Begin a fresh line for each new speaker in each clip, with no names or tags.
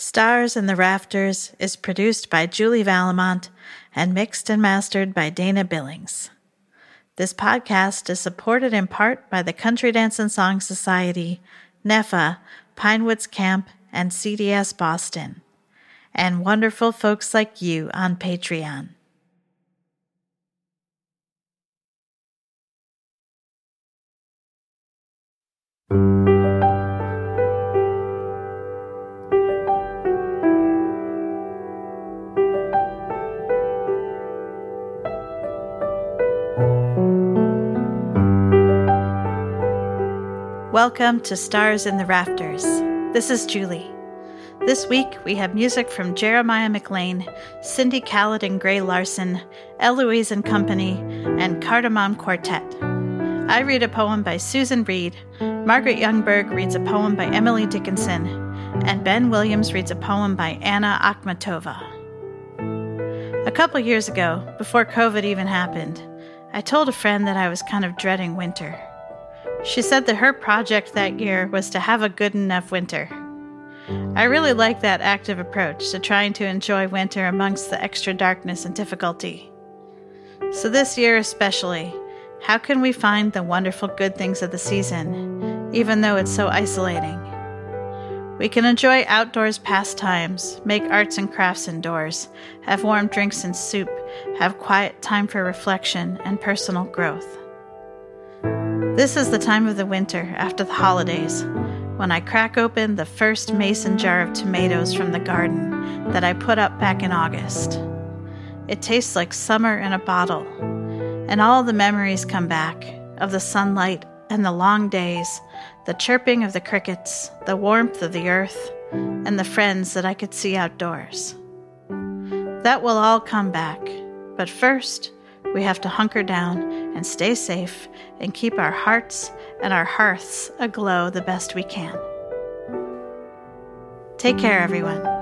Stars in the Rafters is produced by Julie Vallimont and mixed and mastered by Dana Billings. This podcast is supported in part by the Country Dance and Song Society, NEFA, Pinewoods Camp, and CDS Boston, and wonderful folks like you on Patreon. Welcome to Stars in the Rafters. This is Julie. This week we have music from Jeremiah McLane, Cindy Kallet and Grey Larsen, Eloise and Company, and Cardamom Quartet. I read a poem by Susan Reed, Margaret Youngberg reads a poem by Emily Dickinson, and Ben Williams reads a poem by Anna Akhmatova. A couple years ago, before COVID even happened, I told a friend that I was kind of dreading winter. She said that her project that year was to have a good enough winter. I really like that active approach to trying to enjoy winter amongst the extra darkness and difficulty. So, this year especially, how can we find the wonderful good things of the season, even though it's so isolating? We can enjoy outdoors pastimes, make arts and crafts indoors, have warm drinks and soup, have quiet time for reflection and personal growth. This is the time of the winter after the holidays when I crack open the first mason jar of tomatoes from the garden that I put up back in August. It tastes like summer in a bottle, and all the memories come back of the sunlight and the long days, the chirping of the crickets, the warmth of the earth, and the friends that I could see outdoors. That will all come back, but first, we have to hunker down and stay safe and keep our hearts and our hearths aglow the best we can. Take care, everyone.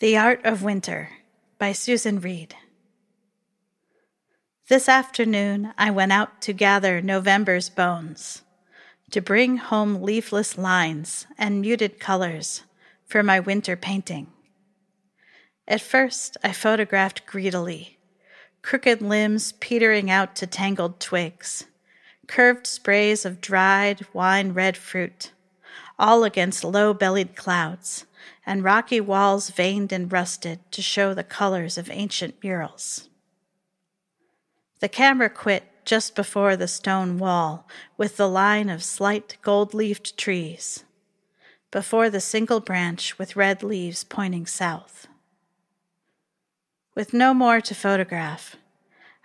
The Art of Winter by Susan Reed. This afternoon I went out to gather November's bones, to bring home leafless lines and muted colors for my winter painting. At first I photographed greedily, crooked limbs petering out to tangled twigs, curved sprays of dried wine red fruit, all against low bellied clouds and rocky walls veined and rusted to show the colors of ancient murals. The camera quit just before the stone wall with the line of slight gold leafed trees, before the single branch with red leaves pointing south. With no more to photograph,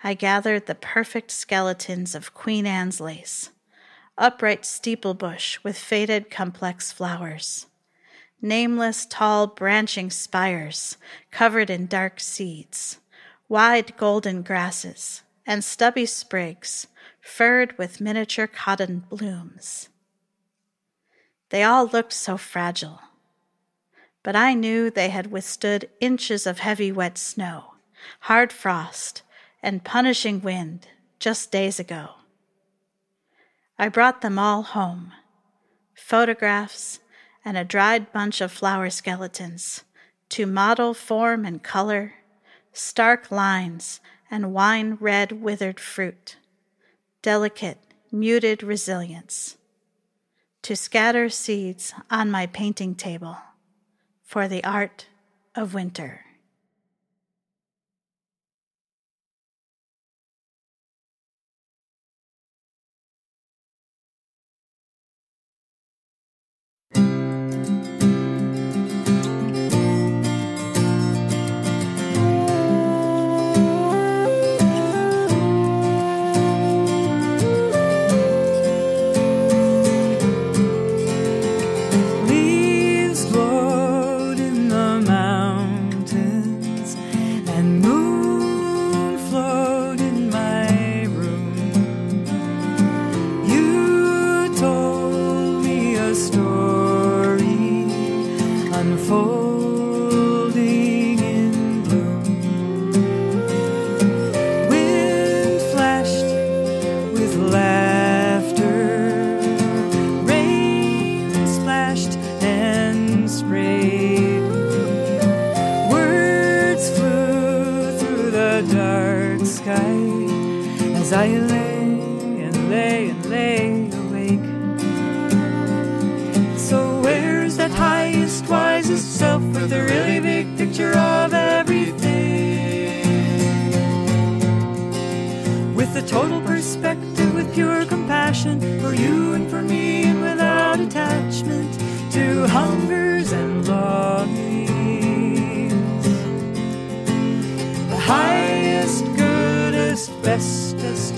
I gathered the perfect skeletons of Queen Anne's lace, upright steeple bush with faded complex flowers nameless tall branching spires covered in dark seeds, wide golden grasses, and stubby sprigs furred with miniature cotton blooms. They all looked so fragile, but I knew they had withstood inches of heavy wet snow, hard frost, and punishing wind just days ago. I brought them all home photographs and a dried bunch of flower skeletons to model form and color, stark lines, and wine red withered fruit, delicate, muted resilience, to scatter seeds on my painting table for the art of winter. sprayed. Words flew through the dark sky as I lay and lay and lay awake. So, where's that highest, wisest self with a really big picture of everything? With the total perspective, with pure compassion for you and for me, and without attachment to hunger blues and lorries. The highest, goodest, bestest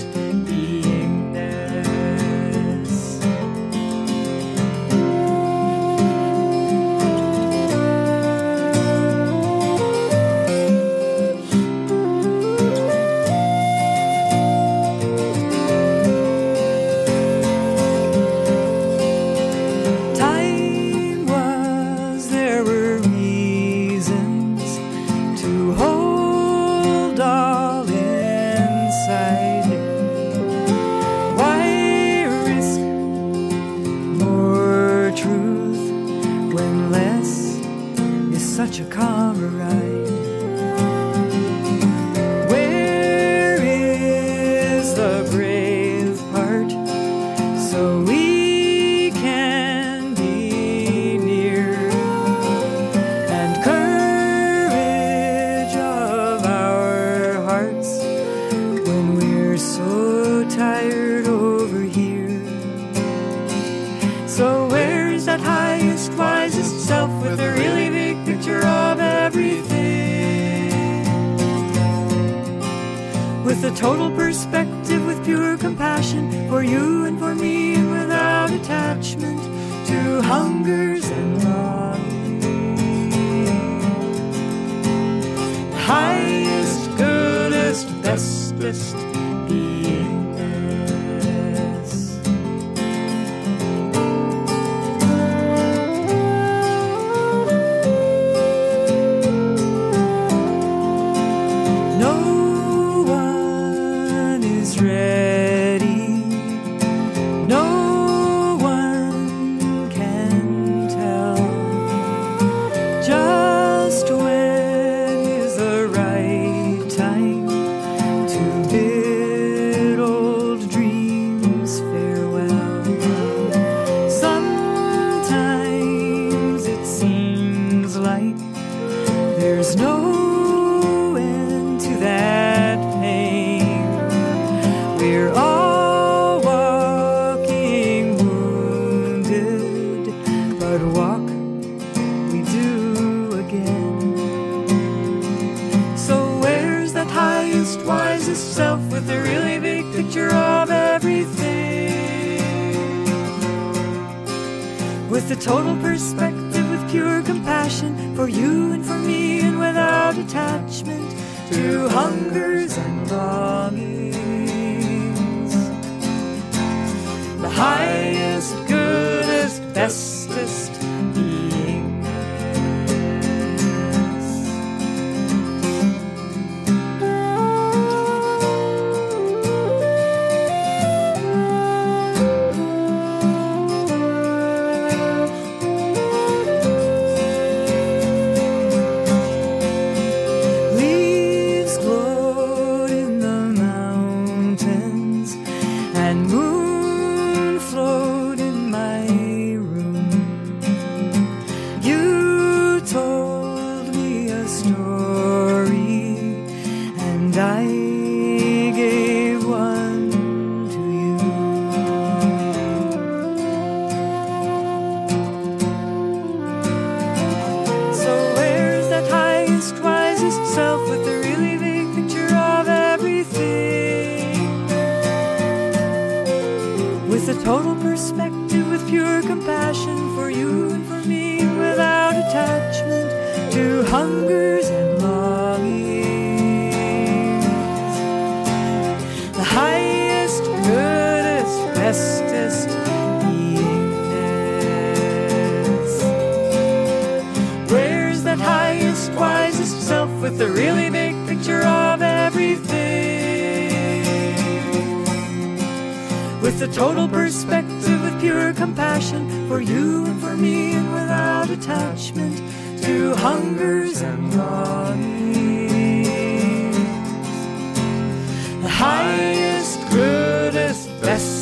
but walk we do again. So where's that highest, wisest self with a really big picture of everything? With a total perspective, with pure compassion for you and for me, and without attachment to hungers and longings. Compassion for you and for me, without attachment to hungers and longings. The highest, goodest, bestest beingness. Where's that highest, wisest self with a really big picture of everything? With the total perspective, pure compassion for you and for me, and without attachment to hungers and longings. The highest, goodest, bestest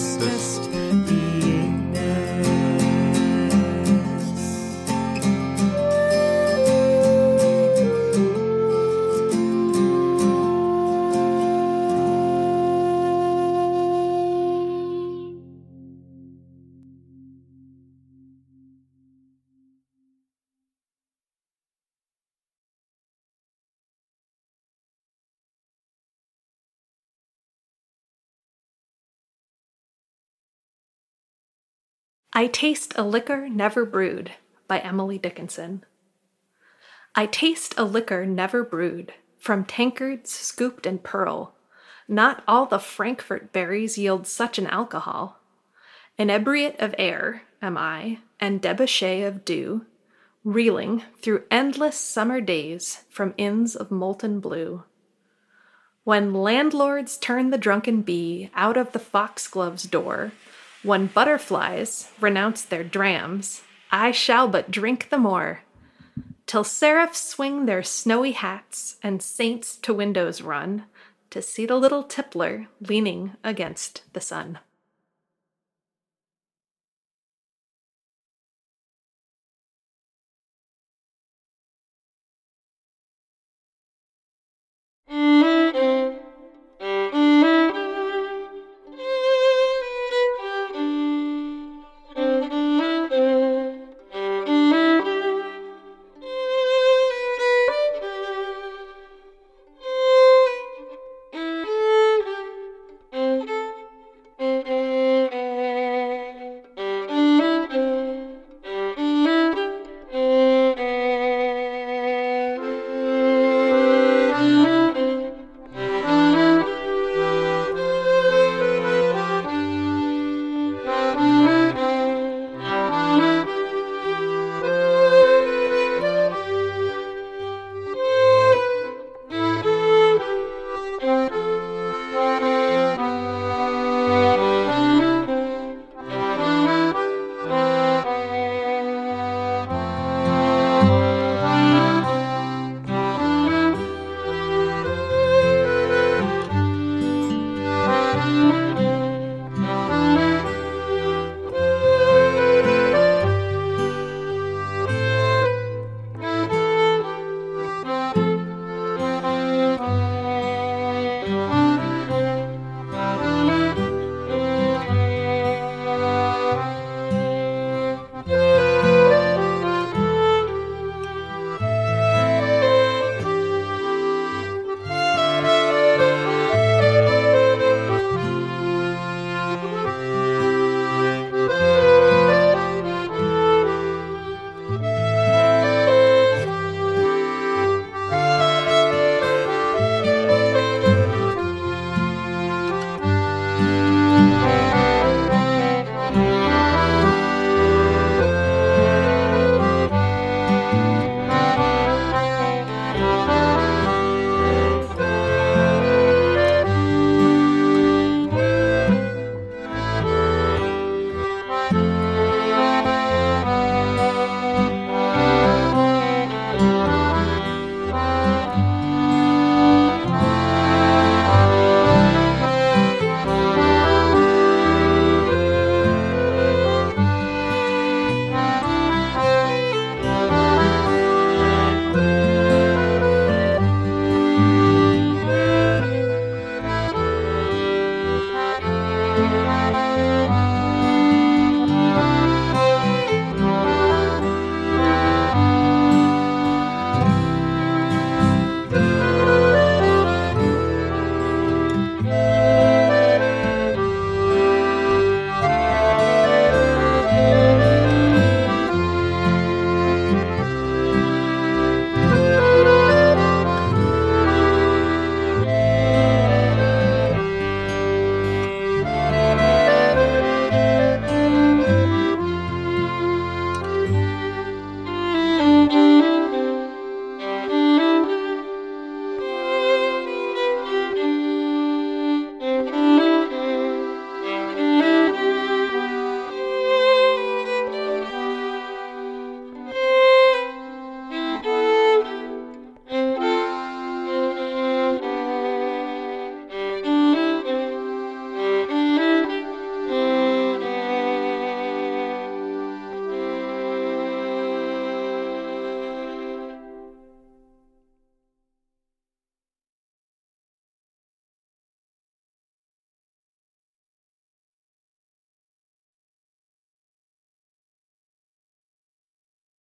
I Taste a Liquor Never Brewed by Emily Dickinson. I taste a liquor never brewed, from tankards scooped in pearl. Not all the Frankfort berries yield such an alcohol. Inebriate of air am I, and debauchee of dew, reeling through endless summer days from inns of molten blue. When landlords turn the drunken bee out of the foxglove's door, when butterflies renounce their drams, I shall but drink the more, till seraphs swing their snowy hats and saints to windows run to see the little tippler leaning against the sun.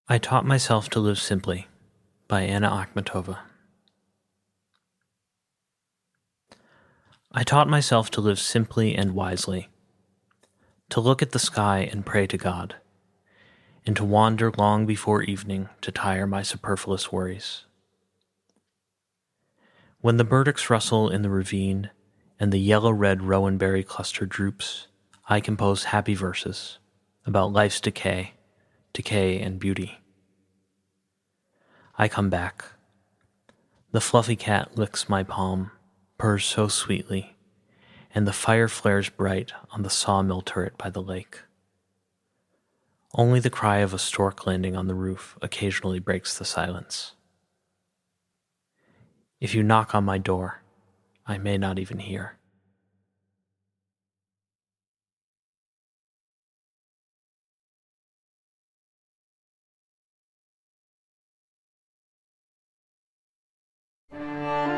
I Taught Myself to Live Simply by Anna Akhmatova. I taught myself to live simply and wisely, to look at the sky and pray to God, and to wander long before evening to tire my superfluous worries. When the burdocks rustle in the ravine and the yellow red rowan berry cluster droops, I compose happy verses about life's decay decay, and beauty. I come back. The fluffy cat licks my palm, purrs so sweetly, and the fire flares bright on the sawmill turret by the lake. Only the cry of a stork landing on the roof occasionally breaks the silence. If you knock on my door, I may not even hear. Música